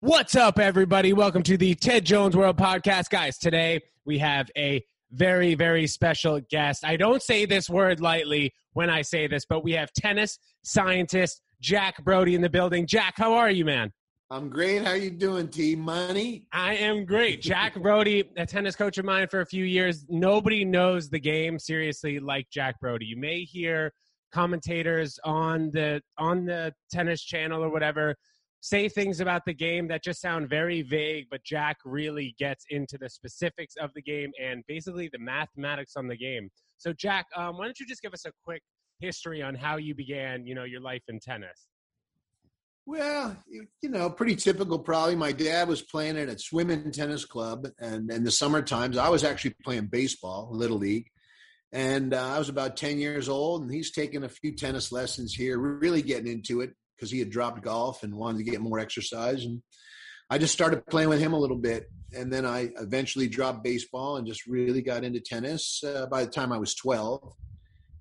What's up, everybody? Welcome to the Ted Jones World Podcast. Guys, today we have a very, very special guest. I don't say this word lightly when I say this, but we have tennis scientist Jack Brody in the building. Jack, how are you, man? I'm great. How you doing, T Money? I am great. Jack Brody, a tennis coach of mine for a few years. Nobody knows the game seriously like Jack Brody. You may hear commentators on the on the tennis channel or whatever say things about the game that just sound very vague, but Jack really gets into the specifics of the game and basically the mathematics on the game. So, Jack, um, why don't you just give us a quick history on how you began, you know, your life in tennis? Well, you know, pretty typical. Probably my dad was playing it at Swimming Tennis Club, and in the summer times, I was actually playing baseball, little league, and uh, I was about ten years old, and he's taking a few tennis lessons here, really getting into it because he had dropped golf and wanted to get more exercise. And I just started playing with him a little bit. And then I eventually dropped baseball and just really got into tennis uh, by the time I was 12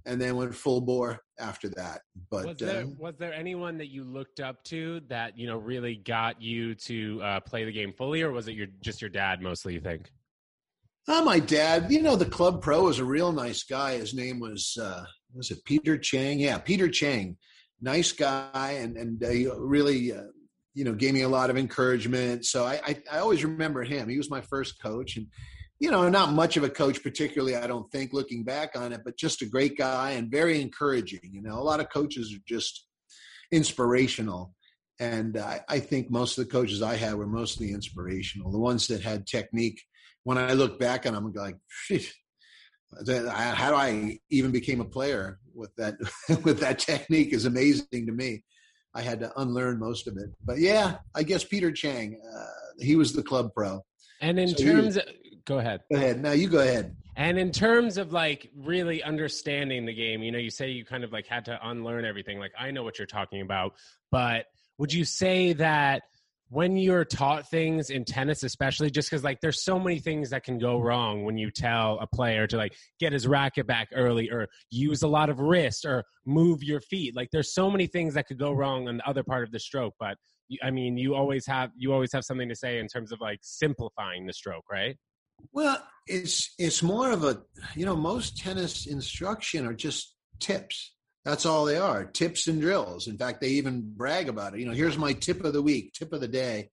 and then went full bore after that. But was there, uh, was there anyone that you looked up to that, you know, really got you to uh, play the game fully or was it your, just your dad mostly, you think? Uh, my dad, you know, the club pro was a real nice guy. His name was, uh, was it Peter Chang? Yeah, Peter Chang nice guy and and uh, really uh, you know gave me a lot of encouragement. So I, I, I always remember him. He was my first coach and you know not much of a coach particularly i don't think looking back on it but just a great guy and very encouraging you know. A lot of coaches are just inspirational. And I, I think most of the coaches i had were mostly inspirational. The ones that had technique when i look back on them i'm like how do I even became a player with that with that technique is amazing to me. I had to unlearn most of it, but yeah, I guess Peter Chang, uh, he was the club pro. And in so terms, was, of, go ahead. Go ahead. Now you go ahead. And in terms of like really understanding the game, you know, you say you kind of like had to unlearn everything. Like I know what you're talking about, but would you say that? When you're taught things in tennis especially just because like there's so many things that can go mm-hmm. wrong when you tell a player to like get his racket back early or use a lot of wrist or move your feet. Like there's so many things that could go wrong on the other part of the stroke but i mean you always have you always have something to say in terms of like simplifying the stroke right? Well it's it's more of a you know most tennis instruction are just tips that's all they are tips and drills. In fact, they even brag about it. You know, here's my tip of the week, tip of the day.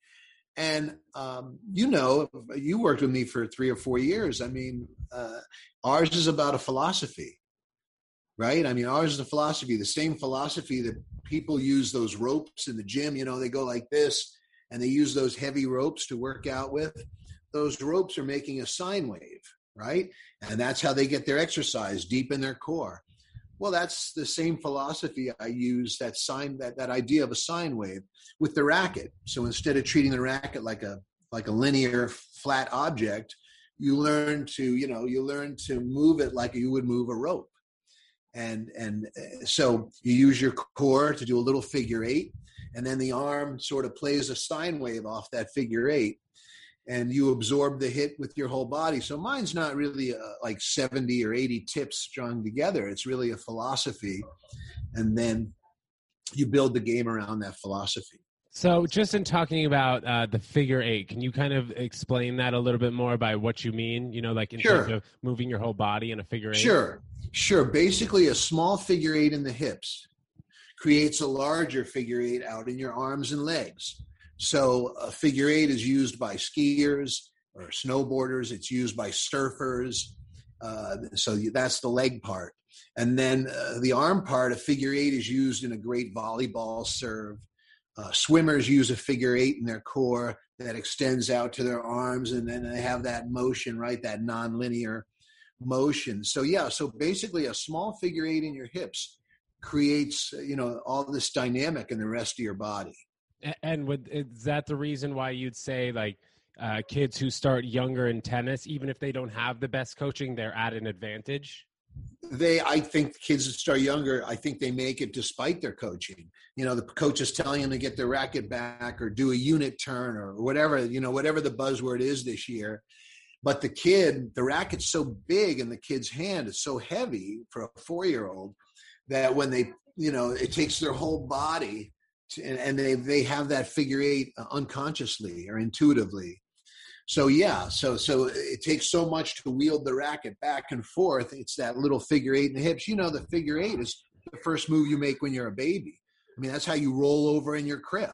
And, um, you know, you worked with me for three or four years. I mean, uh, ours is about a philosophy, right? I mean, ours is a philosophy, the same philosophy that people use those ropes in the gym. You know, they go like this and they use those heavy ropes to work out with. Those ropes are making a sine wave, right? And that's how they get their exercise deep in their core. Well, that's the same philosophy I use that sign that, that idea of a sine wave with the racket. So instead of treating the racket like a like a linear flat object, you learn to, you know, you learn to move it like you would move a rope. And and uh, so you use your core to do a little figure eight, and then the arm sort of plays a sine wave off that figure eight and you absorb the hit with your whole body. So mine's not really uh, like 70 or 80 tips strung together. It's really a philosophy. And then you build the game around that philosophy. So, just in talking about uh, the figure eight, can you kind of explain that a little bit more by what you mean? You know, like in sure. terms of moving your whole body in a figure eight? Sure, sure. Basically, a small figure eight in the hips creates a larger figure eight out in your arms and legs. So a figure eight is used by skiers or snowboarders. It's used by surfers. Uh, so that's the leg part. And then uh, the arm part, a figure eight is used in a great volleyball serve. Uh, swimmers use a figure eight in their core that extends out to their arms, and then they have that motion, right? That nonlinear motion. So yeah, so basically, a small figure eight in your hips creates, you know, all this dynamic in the rest of your body. And is that the reason why you'd say like uh, kids who start younger in tennis, even if they don't have the best coaching, they're at an advantage? They, I think, kids that start younger, I think they make it despite their coaching. You know, the coach is telling them to get their racket back or do a unit turn or whatever. You know, whatever the buzzword is this year. But the kid, the racket's so big in the kid's hand, it's so heavy for a four-year-old that when they, you know, it takes their whole body and, they they have that figure eight uh, unconsciously or intuitively. So yeah, so so it takes so much to wield the racket back and forth. It's that little figure eight in the hips. You know, the figure eight is the first move you make when you're a baby. I mean, that's how you roll over in your crib.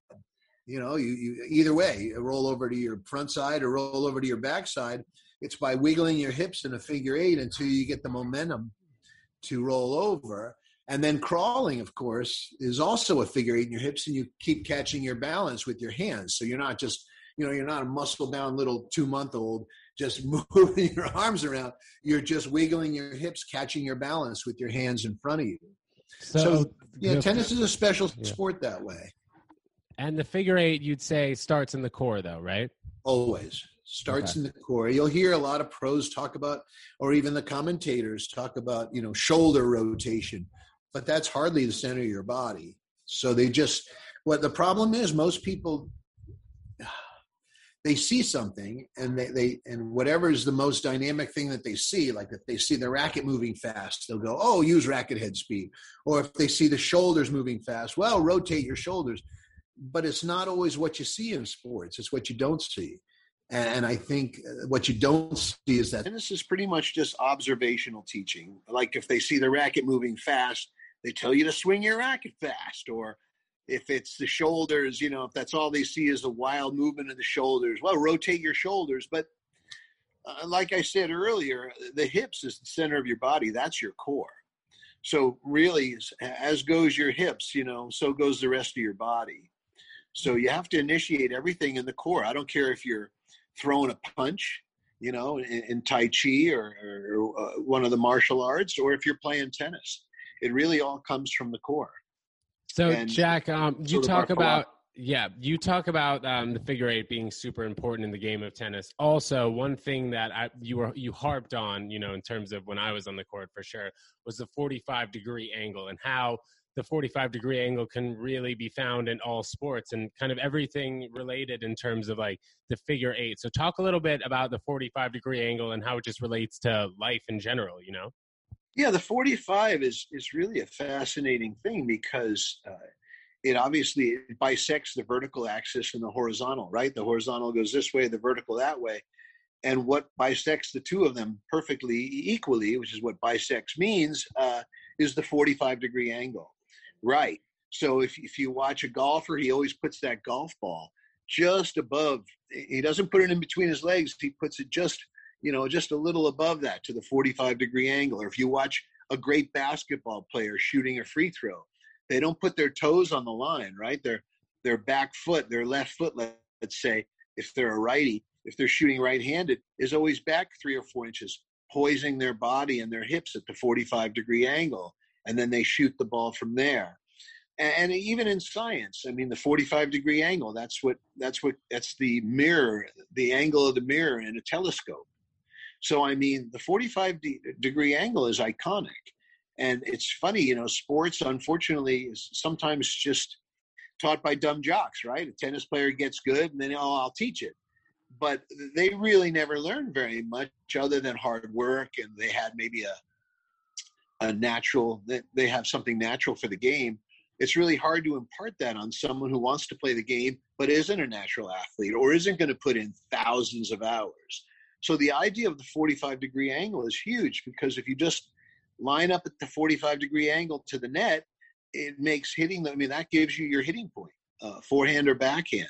You know, you, you either way, you roll over to your front side or roll over to your back side. It's by wiggling your hips in a figure eight until you get the momentum to roll over. And then crawling, of course, is also a figure eight in your hips, and you keep catching your balance with your hands. So you're not just, you know, you're not a muscle bound little two month old just moving your arms around. You're just wiggling your hips, catching your balance with your hands in front of you. So, so yeah, tennis is a special yeah. sport that way. And the figure eight, you'd say, starts in the core, though, right? Always starts okay. in the core. You'll hear a lot of pros talk about, or even the commentators talk about, you know, shoulder rotation, but that's hardly the center of your body. So they just, what the problem is, most people, they see something and they, they and whatever is the most dynamic thing that they see, like if they see the racket moving fast, they'll go, oh, use racket head speed. Or if they see the shoulders moving fast, well, rotate your shoulders. But it's not always what you see in sports; it's what you don't see. And I think uh, what you don't see is that. And this is pretty much just observational teaching. Like if they see the racket moving fast, they tell you to swing your racket fast. Or if it's the shoulders, you know, if that's all they see is the wild movement of the shoulders, well, rotate your shoulders. But uh, like I said earlier, the hips is the center of your body. That's your core. So really, as goes your hips, you know, so goes the rest of your body. So you have to initiate everything in the core. I don't care if you're throwing a punch, you know, in, in Tai Chi or, or uh, one of the martial arts, or if you're playing tennis. It really all comes from the core. So, and Jack, um, you talk about yeah, you talk about um, the figure eight being super important in the game of tennis. Also, one thing that I, you were you harped on, you know, in terms of when I was on the court for sure, was the forty-five degree angle and how the 45 degree angle can really be found in all sports and kind of everything related in terms of like the figure eight. So talk a little bit about the 45 degree angle and how it just relates to life in general, you know? Yeah, the 45 is is really a fascinating thing because uh, it obviously bisects the vertical axis and the horizontal, right? The horizontal goes this way, the vertical that way. And what bisects the two of them perfectly equally, which is what bisects means, uh, is the 45 degree angle. Right. So if if you watch a golfer, he always puts that golf ball just above. He doesn't put it in between his legs. He puts it just you know just a little above that to the 45 degree angle. Or if you watch a great basketball player shooting a free throw, they don't put their toes on the line, right? Their their back foot, their left foot, let's say, if they're a righty, if they're shooting right-handed, is always back three or four inches, poising their body and their hips at the 45 degree angle and then they shoot the ball from there and, even in science i mean the 45 degree angle that's what that's what that's the mirror the angle of the mirror in a telescope so i mean the 45 de- degree angle is iconic. And it's funny you know sports unfortunately is sometimes just taught by dumb jocks right? A tennis player gets good and then oh i'll teach it. But they really never learn very much other than hard work and they had maybe a a natural they have something natural for the game. It's really hard to impart that on someone who wants to play the game but isn't a natural athlete or isn't going to put in thousands of hours so the idea of the 45 degree angle is huge because if you just line up at the 45 degree angle to the net it makes hitting i mean that gives you your hitting point uh, forehand or backhand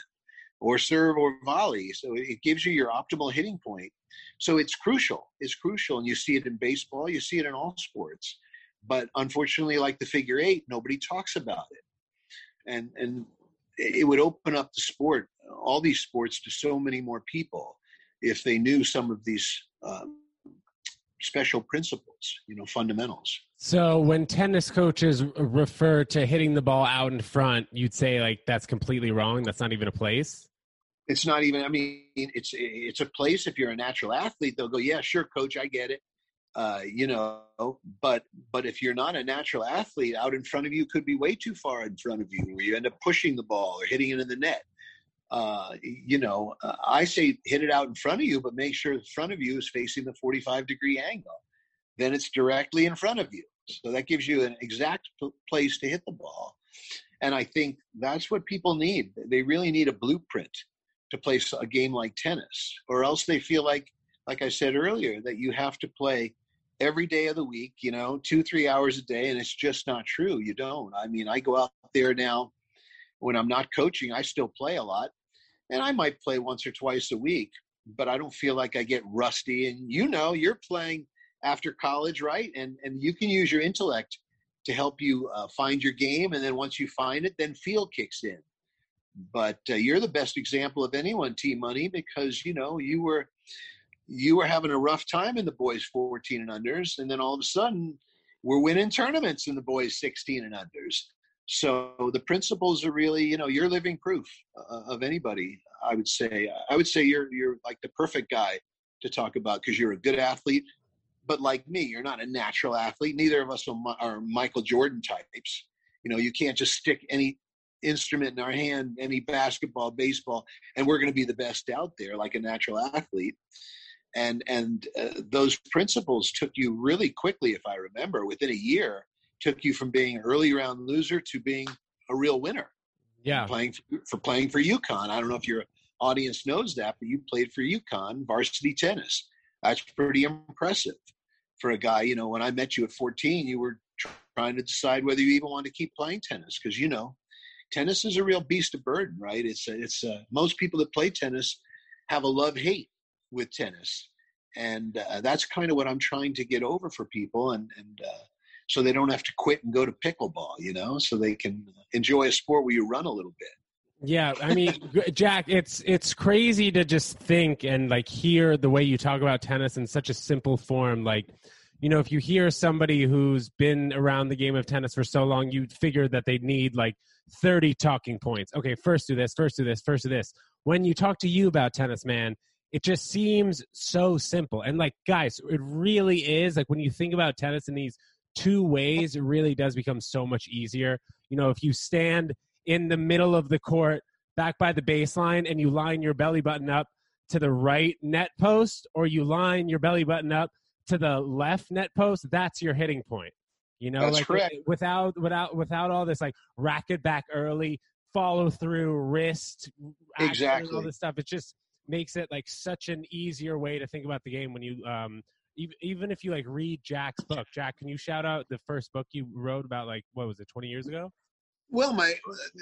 or serve or volley so it gives you your optimal hitting point so it's crucial. It's crucial, and you see it in baseball. You see it in all sports. But unfortunately, like the figure eight, nobody talks about it. And and it would open up the sport, all these sports, to so many more people if they knew some of these um, special principles, you know, fundamentals. So when tennis coaches refer to hitting the ball out in front, you'd say like that's completely wrong. That's not even a place it's not even i mean it's it's a place if you're a natural athlete they'll go yeah sure coach i get it uh, you know but but if you're not a natural athlete out in front of you could be way too far in front of you where you end up pushing the ball or hitting it in the net uh, you know uh, i say hit it out in front of you but make sure the front of you is facing the 45 degree angle then it's directly in front of you so that gives you an exact place to hit the ball And I think that's what people need. They really need a blueprint to play a game like tennis, or else they feel like, like I said earlier, that you have to play every day of the week, you know, two, three hours a day. And it's just not true. You don't. I mean, I go out there now when I'm not coaching, I still play a lot. And I might play once or twice a week, but I don't feel like I get rusty. And you know, you're playing after college, right? And and you can use your intellect to help you uh, find your game, and then once you find it, then feel kicks in. But uh, you're the best example of anyone, T Money, because you know you were you were having a rough time in the boys 14 and unders, and then all of a sudden we're winning tournaments in the boys 16 and unders. So the principles are really, you know, you're living proof uh, of anybody. I would say, I would say you're you're like the perfect guy to talk about because you're a good athlete, but like me, you're not a natural athlete. Neither of us are Michael Jordan types. You know, you can't just stick any instrument in our hand, any basketball, baseball, and we're going to be the best out there, like a natural athlete. And and uh, those principles took you really quickly, if I remember, within a year, took you from being an early round loser to being a real winner. Yeah, playing for, for playing for UConn. I don't know if your audience knows that, but you played for UConn varsity tennis. That's pretty impressive for a guy. You know, when I met you at 14, you were trying to decide whether you even want to keep playing tennis because you know, tennis is a real beast of burden, right? It's it's uh, most people that play tennis have a love hate with tennis, and uh, that's kind of what I'm trying to get over for people, and and uh, so they don't have to quit and go to pickleball, you know, so they can enjoy a sport where you run a little bit. Yeah, I mean, Jack, it's it's crazy to just think and like hear the way you talk about tennis in such a simple form. Like, you know, if you hear somebody who's been around the game of tennis for so long, you'd figure that they'd need like 30 talking points. Okay, first do this, first do this, first do this. When you talk to you about tennis, man, it just seems so simple. And like, guys, it really is. Like when you think about tennis in these two ways, it really does become so much easier. You know, if you stand in the middle of the court, back by the baseline, and you line your belly button up to the right net post, or you line your belly button up to the left net post, that's your hitting point. You know, that's like correct. without without without all this like racket back early, follow through, wrist, exactly all this stuff. It just makes it like such an easier way to think about the game when you um even if you like read Jack's book, Jack, can you shout out the first book you wrote about like what was it, twenty years ago? Well, my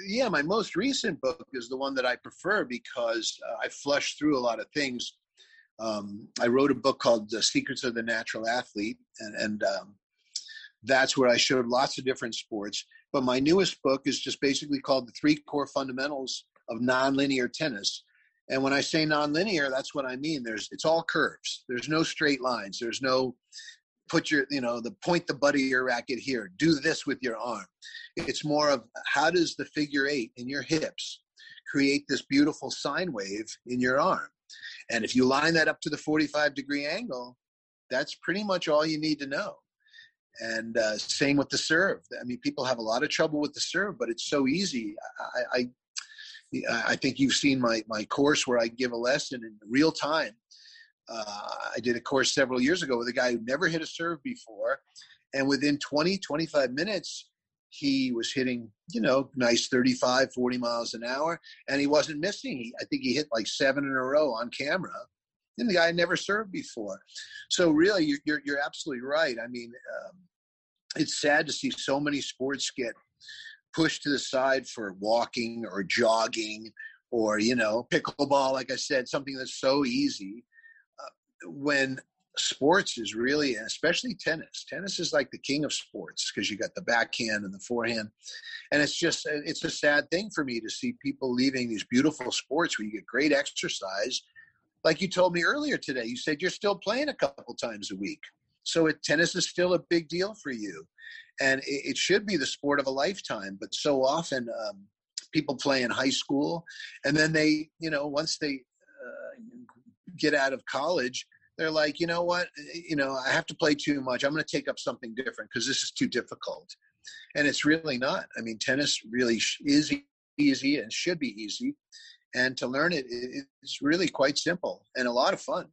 yeah, my most recent book is the one that I prefer because uh, I flushed through a lot of things. Um, I wrote a book called "The Secrets of the Natural Athlete," and, and um, that's where I showed lots of different sports. But my newest book is just basically called "The Three Core Fundamentals of Nonlinear Tennis," And when I say nonlinear, that's what I mean. There's it's all curves. There's no straight lines. There's no put your you know the point the butt of your racket here. Do this with your arm. It's more of how does the figure eight in your hips create this beautiful sine wave in your arm. And if you line that up to the 45 degree angle, that's pretty much all you need to know. And uh, same with the serve. I mean, people have a lot of trouble with the serve, but it's so easy. I, I I think you've seen my my course where I give a lesson in real time. Uh, I did a course several years ago with a guy who never hit a serve before, and within 20 25 minutes he was hitting you know nice 35 40 miles an hour. And he wasn't missing. He, i think he hit like seven in a row on camera. And the guy never served before. So really you're, you're, you're absolutely right. I mean um, it's sad to see so many sports get pushed to the side for walking or jogging or you know pickleball like i said something that's so easy. Uh, when sports is really especially tennis tennis is like the king of sports because you got the backhand and the forehand. And it's just uh, it's a sad thing for me to see people leaving these beautiful sports where you get great exercise. Like you told me earlier today you said you're still playing a couple times a week so it, tennis is still a big deal for you and it, it should be the sport of a lifetime. But so often, um, people play in high school, and then they, you know, once they uh, get out of college, they're like, you know what, you know, I have to play too much. I'm going to take up something different because this is too difficult. And it's really not. I mean, tennis really is easy and should be easy. And to learn it, it's really quite simple and a lot of fun.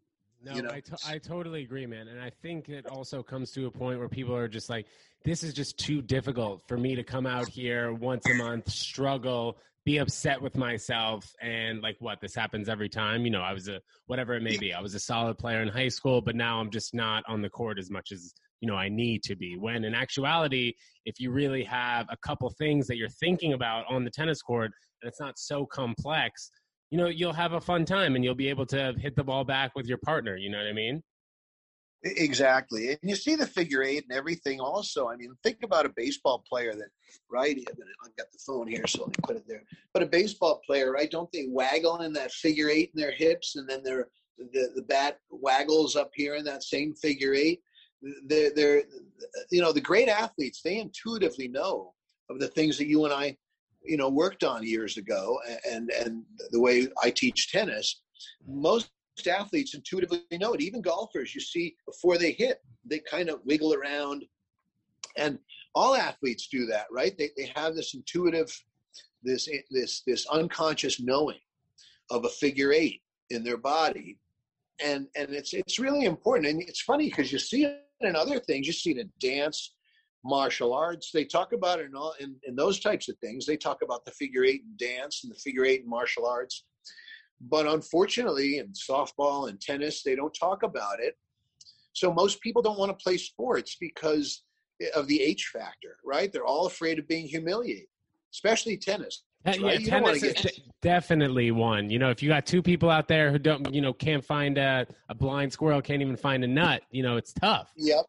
No, you know? I, to- I totally agree, man. And I think it also comes to a point where people are just like, this is just too difficult for me to come out here once a month, struggle, be upset with myself and like what this happens every time you know i was a whatever it may be i was a solid player in high school but now i'm just not on the court as much as you know i need to be when in actuality if you really have a couple things that you're thinking about on the tennis court and it's not so complex you know you'll have a fun time and you'll be able to hit the ball back with your partner you know what i mean Exactly. And you see the figure eight and everything also. I mean, think about a baseball player that, right? I've got the phone here, so i put it there. But a baseball player, right? Don't they waggle in that figure eight in their hips and then their the, the bat waggles up here in that same figure eight? They're, they're, you know, the great athletes, they intuitively know of the things that you and I, you know, worked on years ago and, and the way I teach tennis. Mm. Most athletes intuitively know it. Even golfers, you see, before they hit, they kind of wiggle around. And all athletes do that, right? They, they have this intuitive, this this this unconscious knowing of a figure eight in their body, and and it's it's really important. And it's funny because you see it in other things. You see it in dance, martial arts. They talk about it in all in, in those types of things. They talk about the figure eight in dance and the figure eight in martial arts but unfortunately, in softball and tennis, they don't talk about it. So most people don't want to play sports because of the H factor, right? They're all afraid of being humiliated, especially tennis. Right? Yeah, you tennis is get... definitely one. You know, if you got two people out there who don't, you know, can't find a, a blind squirrel, can't even find a nut, you know, it's tough. Yep.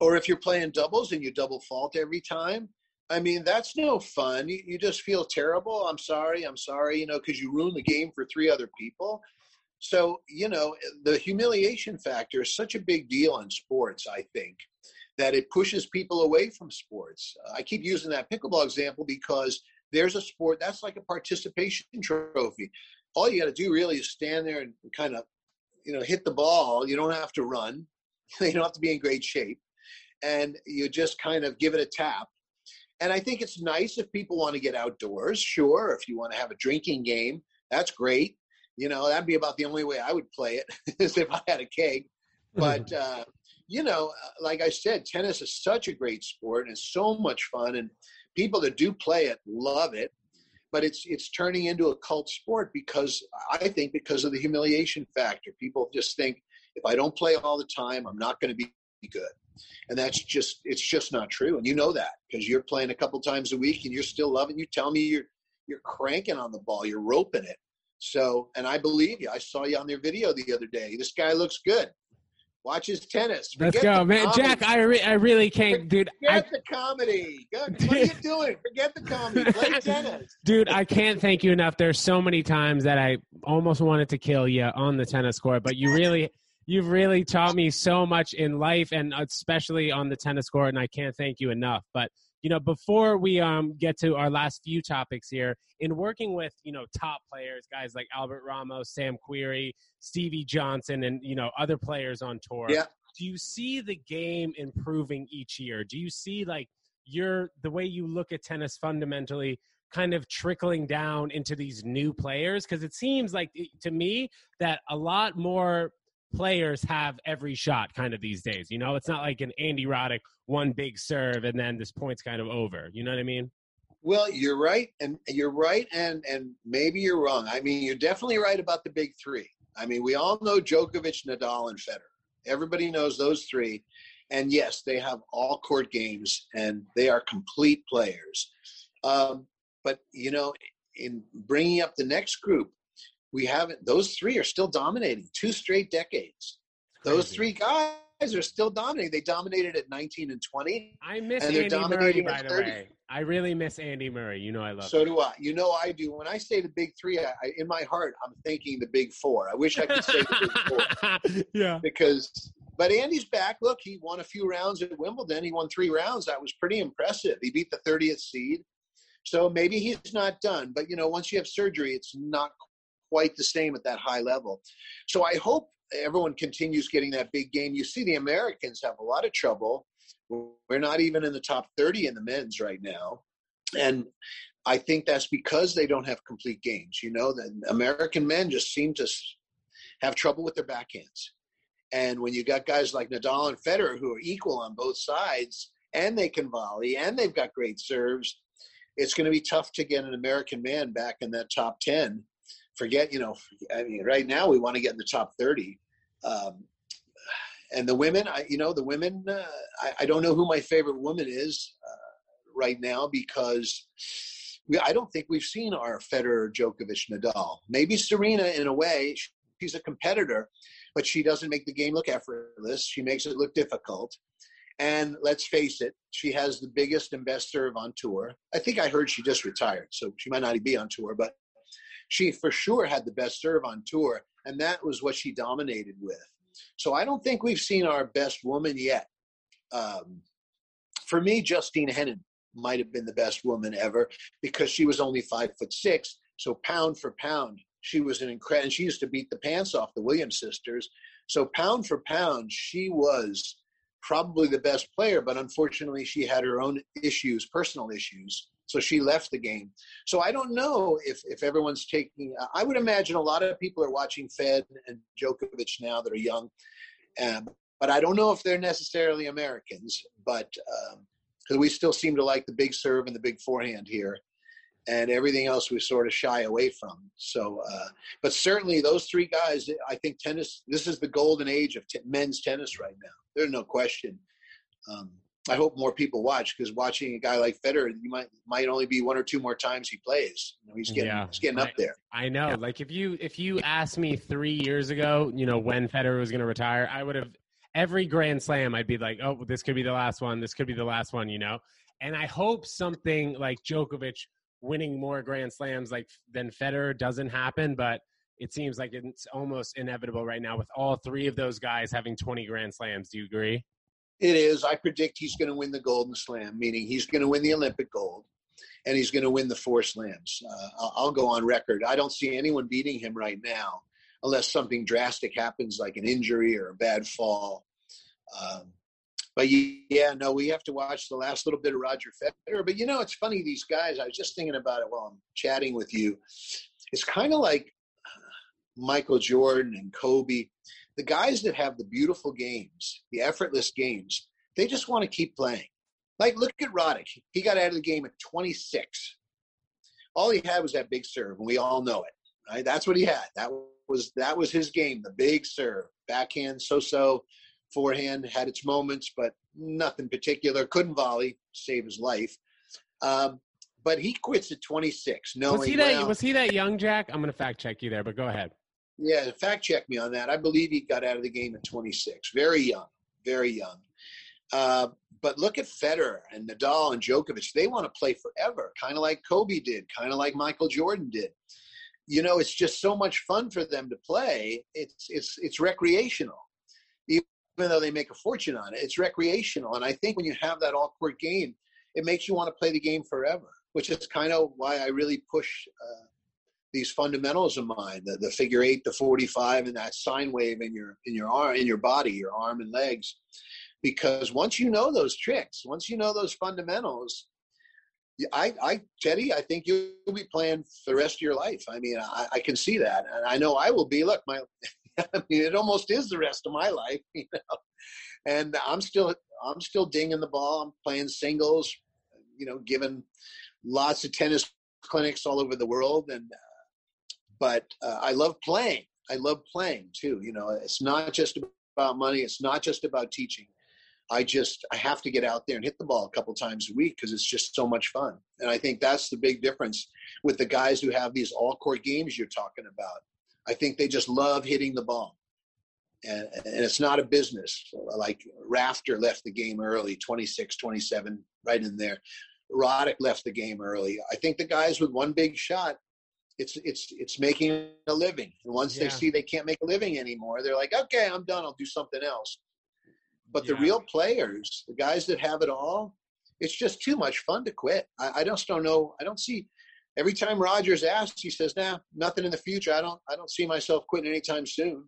Or if you're playing doubles and you double fault every time, I mean, that's no fun. You, you just feel terrible. I'm sorry. I'm sorry, you know, because you ruin the game for three other people. So, you know, the humiliation factor is such a big deal in sports, I think, that it pushes people away from sports. I keep using that pickleball example because there's a sport that's like a participation trophy. All you got to do really is stand there and kind of, you know, hit the ball. You don't have to run, you don't have to be in great shape. And you just kind of give it a tap and I think it's nice if people want to get outdoors. Sure, if you want to have a drinking game, that's great. You know, that'd be about the only way I would play it is if I had a keg. But uh, you know, uh, like I said, tennis is such a great sport and it's so much fun, and people that do play it love it. But it's it's turning into a cult sport because I think because of the humiliation factor. People just think if I don't play all the time, I'm not going to be good and that's just it's just not true. And you know that because you're playing a couple times a week and you're still loving you tell me you're you're cranking on the ball you're roping it. So and i believe you. I saw you on their video the other day. This guy looks good. Watch his tennis. Forget let's go man. Comedy. jack I, re- I really can't dude forget I, the comedy. What are you doing? Forget the comedy. Play tennis. Dude i can't thank you enough. There's so many times that i almost wanted to kill you on the tennis court but you really you've really taught me so much in life and especially on the tennis court and i can't thank you enough. But you know before we um, get to our last few topics here in working with you know top players guys like albert ramos sam querrey stevie johnson and you know other players on tour yeah. do you see the game improving each year? Do you see like your the way you look at tennis fundamentally kind of trickling down into these new players? Because it seems like to me that a lot more players have every shot kind of these days. You know, it's not like an Andy Roddick one big serve and then this point's kind of over. You know what I mean? Well, you're right, and you're right, and and maybe you're wrong. I mean, you're definitely right about the big three. I mean, we all know Djokovic, Nadal, and Federer. Everybody knows those three, and yes, they have all court games, and they are complete players. Um, but you know, in bringing up the next group, we haven't those three are still dominating two straight decades. Those three guys are still dominating. They dominated at 19 and 20 i miss and andy murray by the 30. way. I really miss andy murray. You know i love so him. do i. You know i do. When i say the big three I, I, in my heart i'm thinking the big four. I wish i could say the big four. Yeah. Because but andy's back. Look he won a few rounds at wimbledon. He won three rounds. That was pretty impressive. He beat the 30th seed. So maybe he's not done. But you know once you have surgery it's not quite the same at that high level. So I hope everyone continues getting that big game. You see, the Americans have a lot of trouble. We're not even in the top 30 in the men's right now. And I think that's because they don't have complete games. You know, the American men just seem to have trouble with their backhands. And when you got guys like Nadal and Federer who are equal on both sides, and they can volley, and they've got great serves. It's going to be tough to get an American man back in that top 10. Forget, you know, I mean, right now we want to get in the top 30. Um, and the women, I, you know, the women, uh, I, I, don't know who my favorite woman is uh, right now because we, I don't think we've seen our Federer, Djokovic, Nadal. Maybe Serena in a way. She's a competitor, but she doesn't make the game look effortless. She makes it look difficult. And let's face it, she has the biggest best serve on tour. I think I heard she just retired, so she might not be on tour, but she for sure had the best serve on tour, and that was what she dominated with. So I don't think we've seen our best woman yet. Um, for me, Justine Henin might have been the best woman ever because she was only five foot six. So pound for pound, she was an incredible. She used to beat the pants off the Williams sisters. So pound for pound, she was probably the best player. But unfortunately, she had her own issues, personal issues. So she left the game. So I don't know if, if everyone's taking. I would imagine a lot of people are watching Fed and Djokovic now that are young, um, but I don't know if they're necessarily Americans. But because um, we still seem to like the big serve and the big forehand here, and everything else we sort of shy away from. So, uh, but certainly those three guys, I think tennis. This is the golden age of t- men's tennis right now. There's no question. Um, I hope more people watch because watching a guy like Federer, you might might only be one or two more times he plays. You know, he's getting yeah. he's getting up there. I know. Yeah. Like if you if you asked me three years ago, you know, when Federer was going to retire, I would have every Grand Slam. I'd be like, oh, this could be the last one. This could be the last one. You know. And I hope something like Djokovic winning more Grand Slams like than Federer doesn't happen, but it seems like it's almost inevitable right now with all three of those guys having 20 Grand Slams. Do you agree? It is. I predict he's going to win the Golden Slam, meaning he's going to win the Olympic gold, and he's going to win the four slams. Uh, I'll, I'll go on record. I don't see anyone beating him right now, unless something drastic happens, like an injury or a bad fall. Um, but yeah, no, we have to watch the last little bit of Roger Federer. But you know, it's funny these guys. I was just thinking about it while I'm chatting with you. It's kind of like Michael Jordan and Kobe the guys that have the beautiful games, the effortless games, they just want to keep playing. Like, look at Roddick. He got out of the game at 26. All he had was that big serve, and we all know it. Right? That's what he had. That was that was his game, the big serve, backhand, so-so, forehand had its moments, but nothing particular. Couldn't volley, save his life. Um, but he quits at 26. No, was he that well, was he that young Jack? I'm going to fact check you there, but go ahead. Yeah, fact check me on that. I believe he got out of the game at 26. Very young, very young. Uh, but look at Federer and Nadal and Djokovic. They want to play forever, kind of like Kobe did, kind of like Michael Jordan did. You know, it's just so much fun for them to play. It's it's it's recreational, even though they make a fortune on it. It's recreational, and I think when you have that all court game, it makes you want to play the game forever. Which is kind of why I really push uh, these fundamentals of mine the, the figure eight the 45 and that sine wave in your in your arm in your body your arm and legs because once you know those tricks once you know those fundamentals I, I, Teddy, I think you'll be playing for the rest of your life. I mean, I, I can see that, and I know I will be. Look, my, I mean, it almost is the rest of my life, you know. And I'm still, I'm still dinging the ball. I'm playing singles, you know, giving lots of tennis clinics all over the world, and but uh, I love playing. I love playing too. You know, it's not just about money. It's not just about teaching. I just I have to get out there and hit the ball a couple times a week because it's just so much fun. And I think that's the big difference with the guys who have these all court games you're talking about. I think they just love hitting the ball. And, and it's not a business. Like Rafter left the game early, 26, 27, right in there. Roddick left the game early. I think the guys with one big shot it's it's it's making a living. And once yeah. they see they can't make a living anymore, they're like, okay, I'm done. I'll do something else. But yeah. the real players, the guys that have it all, it's just too much fun to quit. I, I just don't know. I don't see. Every time Rogers asks, he says, "Nah, nothing in the future. I don't. I don't see myself quitting anytime soon."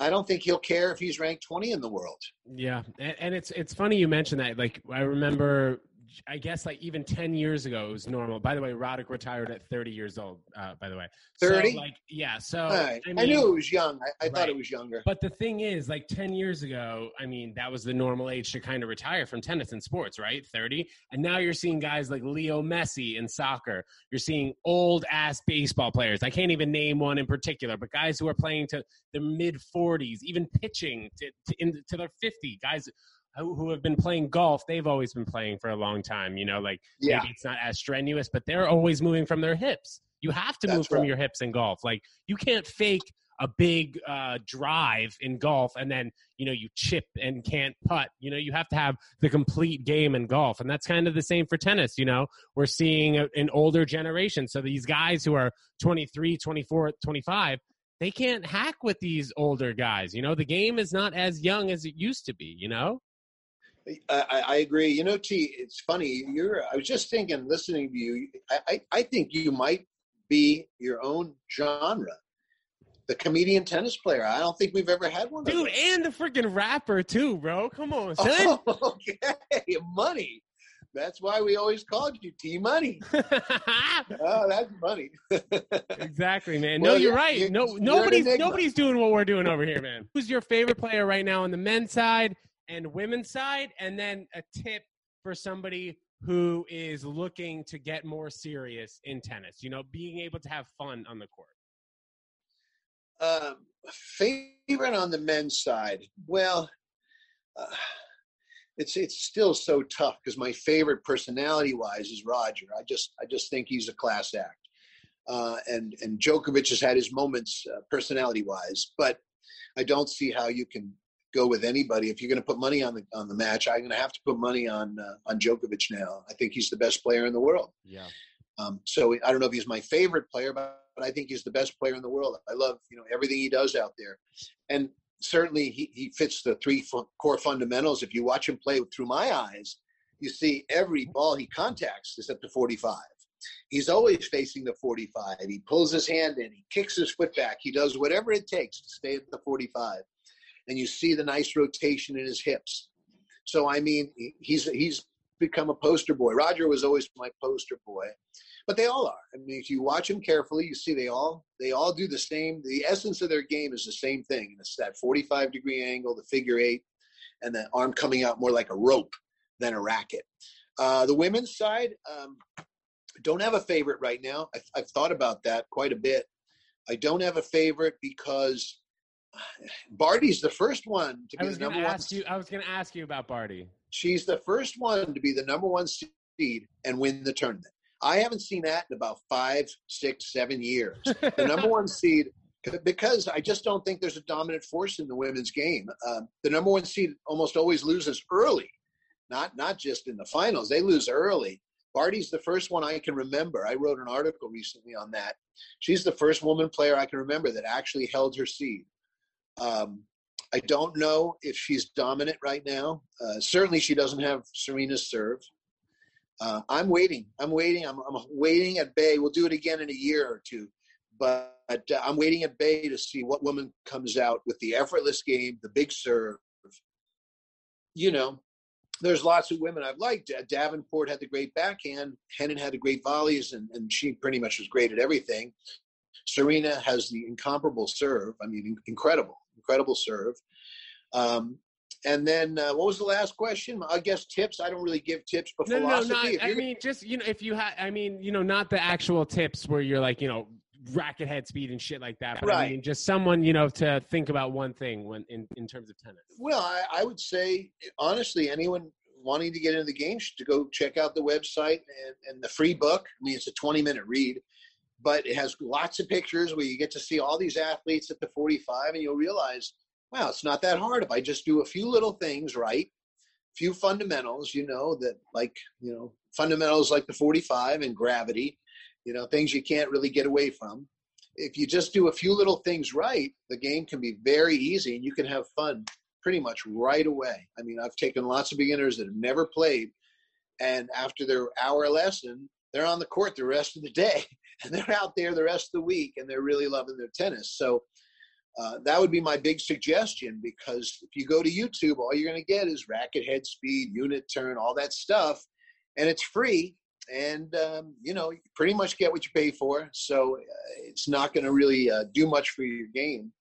I don't think he'll care if he's ranked 20 in the world. Yeah, and, and it's it's funny you mentioned that. Like I remember I guess like even 10 years ago it was normal. By the way, Roddick retired at 30 years old, uh, by the way. 30? So, like, yeah. So Right. I, I, knew it was young. I, I thought it was younger. But the thing is, like 10 years ago, I mean, that was the normal age to kind of retire from tennis and sports, right? 30. And now you're seeing guys like Leo Messi in soccer. You're seeing old ass baseball players. I can't even name one in particular, but guys who are playing to the mid 40s, even pitching to, to, in, to their 50. Guys who, who have been playing golf, they've always been playing for a long time, you know, like Yeah. maybe it's not as strenuous, but they're always moving from their hips. You have to move from right. your hips in golf. Like you can't fake a big uh, drive in golf and then you know you chip and can't putt. You know you have to have the complete game in golf, and that's kind of the same for tennis. You know we're seeing a, an older generation, so these guys who are 23, 24, 25. They can't hack with these older guys. You know, the game is not as young as it used to be, you know? I, I- I agree. You know, T, it's funny. You're. I was just thinking, listening to you. I, I, I think you might be your own genre, the comedian tennis player. I don't think we've ever had one. Dude, and the freaking rapper too, bro. Come on, son. Oh, okay, money. That's why we always called you T Money. Oh, that's money. exactly, man. Well, no, you're you're- right. you're- no, nobody's nobody's doing what we're doing over here, man. Who's your favorite player right now on the men's side and women's side? And then a tip for somebody who is looking to get more serious in tennis. You know, being able to have fun on the court. Um, favorite on the men's side? Well, uh, it's it's still so tough because my favorite personality wise is Roger. I just I just think he's a class act, uh, and and Djokovic has had his moments uh, personality wise, but I don't see how you can go with anybody if you're going to put money on the on the match. I'm going to have to put money on uh, on Djokovic now. I think he's the best player in the world. Yeah. Um, so I don't know if he's my favorite player, but, but I think he's the best player in the world. I love you know everything he does out there, and certainly he, he fits the three fu- core fundamentals. If you watch him play through my eyes, you see every ball he contacts is at the 45. He's always facing the 45. He pulls his hand in, he kicks his foot back, he does whatever it takes to stay at the 45, and you see the nice rotation in his hips. So I mean, he's he's become a poster boy. Roger was always my poster boy but they all are. I mean, if you watch them carefully, you see they all they all do the same. The essence of their game is the same thing. And it's that 45 degree angle, the figure eight, and the arm coming out more like a rope than a racket. Uh, the women's side um, don't have a favorite right now. I've, I've thought about that quite a bit. I don't have a favorite because Barty's the first one to be the number one. you I was gonna ask you about Barty. She's the first one to be the number one seed and win the tournament. I haven't seen that in about five, six, seven years. The number one seed, because I just don't think there's a dominant force in the women's game. Um, the number one seed almost always loses early, not not just in the finals. They lose early. Barty's the first one I can remember. I wrote an article recently on that. She's the first woman player I can remember that actually held her seed. Um, I don't know if she's dominant right now. Uh, certainly, she doesn't have Serena's serve. Uh, I'm waiting. I'm waiting. I'm, I'm waiting at bay. We'll do it again in a year or two, but uh, I'm waiting at bay to see what woman comes out with the effortless game, the big serve. You know, there's lots of women I've liked. Uh, Davenport had the great backhand. Henin had the great volleys, and, and she pretty much was great at everything. Serena has the incomparable serve. I mean, in- incredible, incredible serve. Um, and then uh, what was the last question? I guess tips. I don't really give tips, but No, no, no, philosophy. not, I mean, just you know, if you had, I mean, you know, not the actual tips where you're like, you know, racket head speed and shit like that. But I Right. mean, just someone, you know, to think about one thing when in, in terms of tennis. Well, I, I would say honestly, anyone wanting to get into the game should go check out the website and, and the free book. I mean, it's a 20 minute read, but it has lots of pictures where you get to see all these athletes at the 45, and you'll realize, wow, it's not that hard if I just do a few little things right, few fundamentals, you know, that like you know fundamentals like the 45 and gravity, you know, things you can't really get away from. If you just do a few little things right, the game can be very easy, and you can have fun pretty much right away. I mean, I've taken lots of beginners that have never played, and after their hour lesson, they're on the court the rest of the day, and they're out there the rest of the week, and they're really loving their tennis. So uh, that would be my big suggestion because if you go to YouTube, all you're going to get is racket head speed, unit turn, all that stuff. and it's free and um, you know you pretty much get what you pay for so uh, it's not going to really uh, do much for your game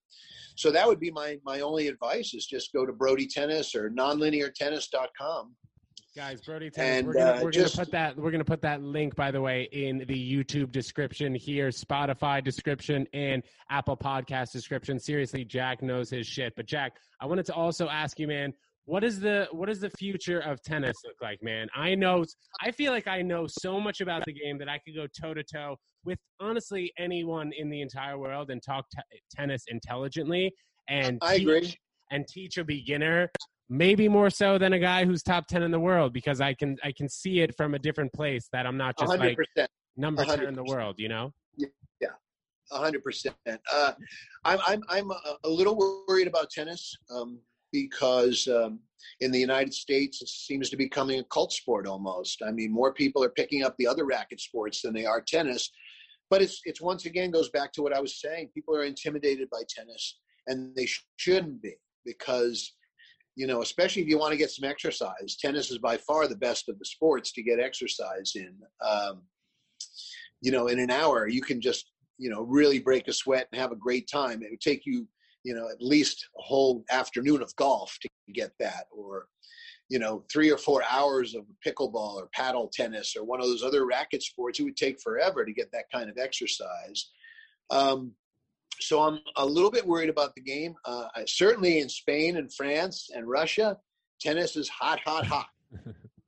so that would be my my only advice is just go to brody tennis or nonlineartennis.com guys brody tennis And, we're, gonna, uh, we're just- gonna put that we're gonna put that link by the way in the youtube description here spotify description and apple podcast description. Seriously jack knows his shit. But jack i wanted to also ask you man what is the what does the future of tennis look like man? I know i feel like i know so much about the game that i could go toe to toe with honestly anyone in the entire world and talk t- tennis intelligently and i teach- agree and teach a beginner maybe more so than a guy who's top 10 in the world because i can i can see it from a different place that i'm not just 100% like number 10 in the world you know Yeah. A hundred percent. Uh, I'm I'm I'm a, a little worried about tennis um, because um, in the United States it seems to be becoming a cult sport almost. I mean, more people are picking up the other racket sports than they are tennis. But it's it's once again goes back to what I was saying. People are intimidated by tennis, and they sh- shouldn't be because you know, especially if you want to get some exercise, tennis is by far the best of the sports to get exercise in. Um, you know, in an hour, you can just, you know, really break a sweat and have a great time. It would take you, you know, at least a whole afternoon of golf to get that, or, you know, three or four hours of pickleball or paddle tennis or one of those other racket sports. It would take forever to get that kind of exercise. Um, so I'm a little bit worried about the game. Uh, I, certainly in Spain and France and Russia, tennis is hot, hot, hot.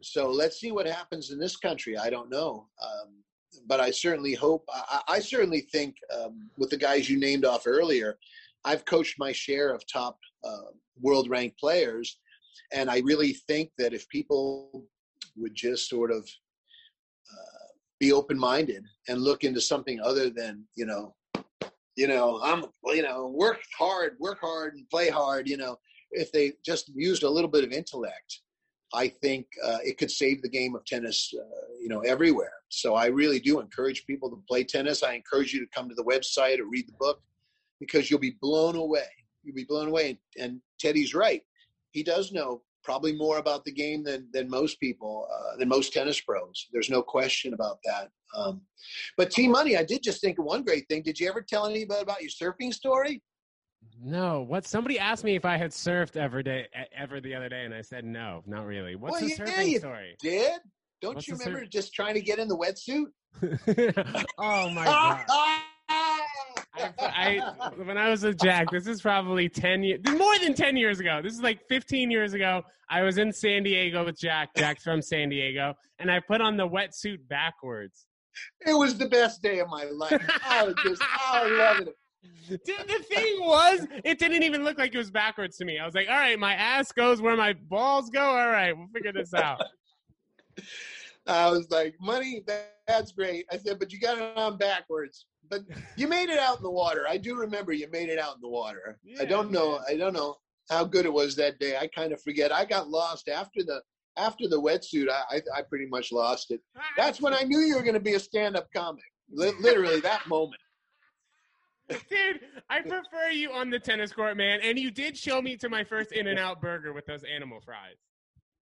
so let's see what happens in this country. I don't know, um, but I certainly hope. I, I certainly think um, with the guys you named off earlier, I've coached my share of top uh, world ranked players, and I really think that if people would just sort of uh, be open minded and look into something other than you know you know, I'm, you know, work hard, work hard, and play hard. You know, if they just used a little bit of intellect, I think uh, it could save the game of tennis, uh, you know, everywhere. So I really do encourage people to play tennis. I encourage you to come to the website or read the book because you'll be blown away. You'll be blown away. And Teddy's right. He does know probably more about the game than than most people, uh, than most tennis pros. There's no question about that. Um, but T Money, I did just think of one great thing. Did you ever tell anybody about your surfing story? no what somebody asked me if i had surfed ever day ever the other day and i said no not really what's Well, the yeah, surfing you- story Did? Don't What's you remember sur- just trying to get in the wetsuit? oh my god I, I when I was with Jack, this is probably ten years, more than ten years ago. This is like fifteen years ago. I was in San Diego with Jack. Jack's from San Diego, and I put on the wetsuit backwards. it was the best day of my life. I was just, I loving it. Dude, the thing was, it didn't even look like it was backwards to me. I was like, all right, my ass goes where my balls go. All right, we'll figure this out. I was like, money, that's great. I said, but you got it on backwards. But you made it out in the water. I do remember you made it out in the water. I don't know. man. I don't know how good it was that day. I kind of forget. I got lost after the after the wetsuit. I I, I pretty much lost it. That's when I knew you were going to be a stand-up comic. Li- literally that moment. Dude, I prefer you on the tennis court, man. And you did show me to my first In-N-Out burger with those animal fries.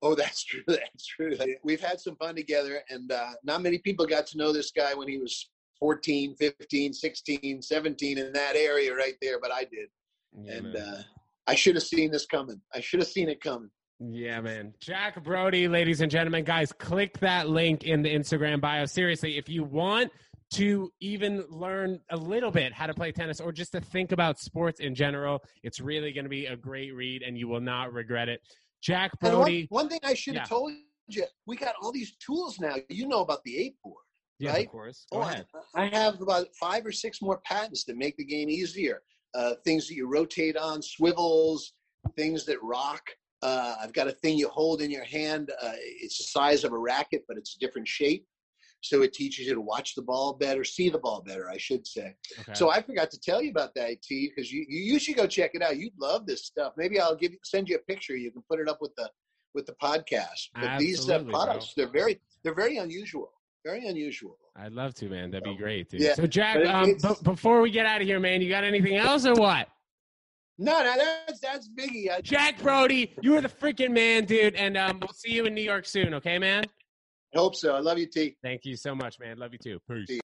Oh, that's true. That's true. We've had some fun together, and uh, not many people got to know this guy when he was 14, 15, 16, 17 in that area right there, but I did. Yeah, and uh, I should have seen this coming. I should have seen it coming. Yeah, man. Jack Brody, ladies and gentlemen, guys, click that link in the Instagram bio. Seriously, if you want to even learn a little bit how to play tennis or just to think about sports in general, it's really going to be a great read and you will not regret it. Jack Brody. one, one thing I should have Yeah. told you, we got all these tools now. You know about the eight board. Yeah, right? of course. Go Oh, ahead. I, have about five or six more patents that make the game easier. Uh, things that you rotate on, swivels, things that rock. Uh, I've got a thing you hold in your hand. Uh, it's the size of a racket, but it's a different shape. So it teaches you to watch the ball better, see the ball better, I should say. Okay. So I forgot to tell you about that, T, because you, you you should go check it out. You'd love this stuff. Maybe I'll give you, send you a picture. You can put it up with the with the podcast. But these uh, Absolutely, bro. products, they're very they're very unusual. Very unusual. I'd love to, man. That'd be great, dude. Yeah, so, Jack, but um, b- before we get out of here, man, you got anything else or what? No, no, that's that's Biggie. I, Jack Brody, you are the freaking man, dude. And um, we'll see you in New York soon, okay, man? I hope so. I love you, T. Thank you so much, man. Love you too. Peace.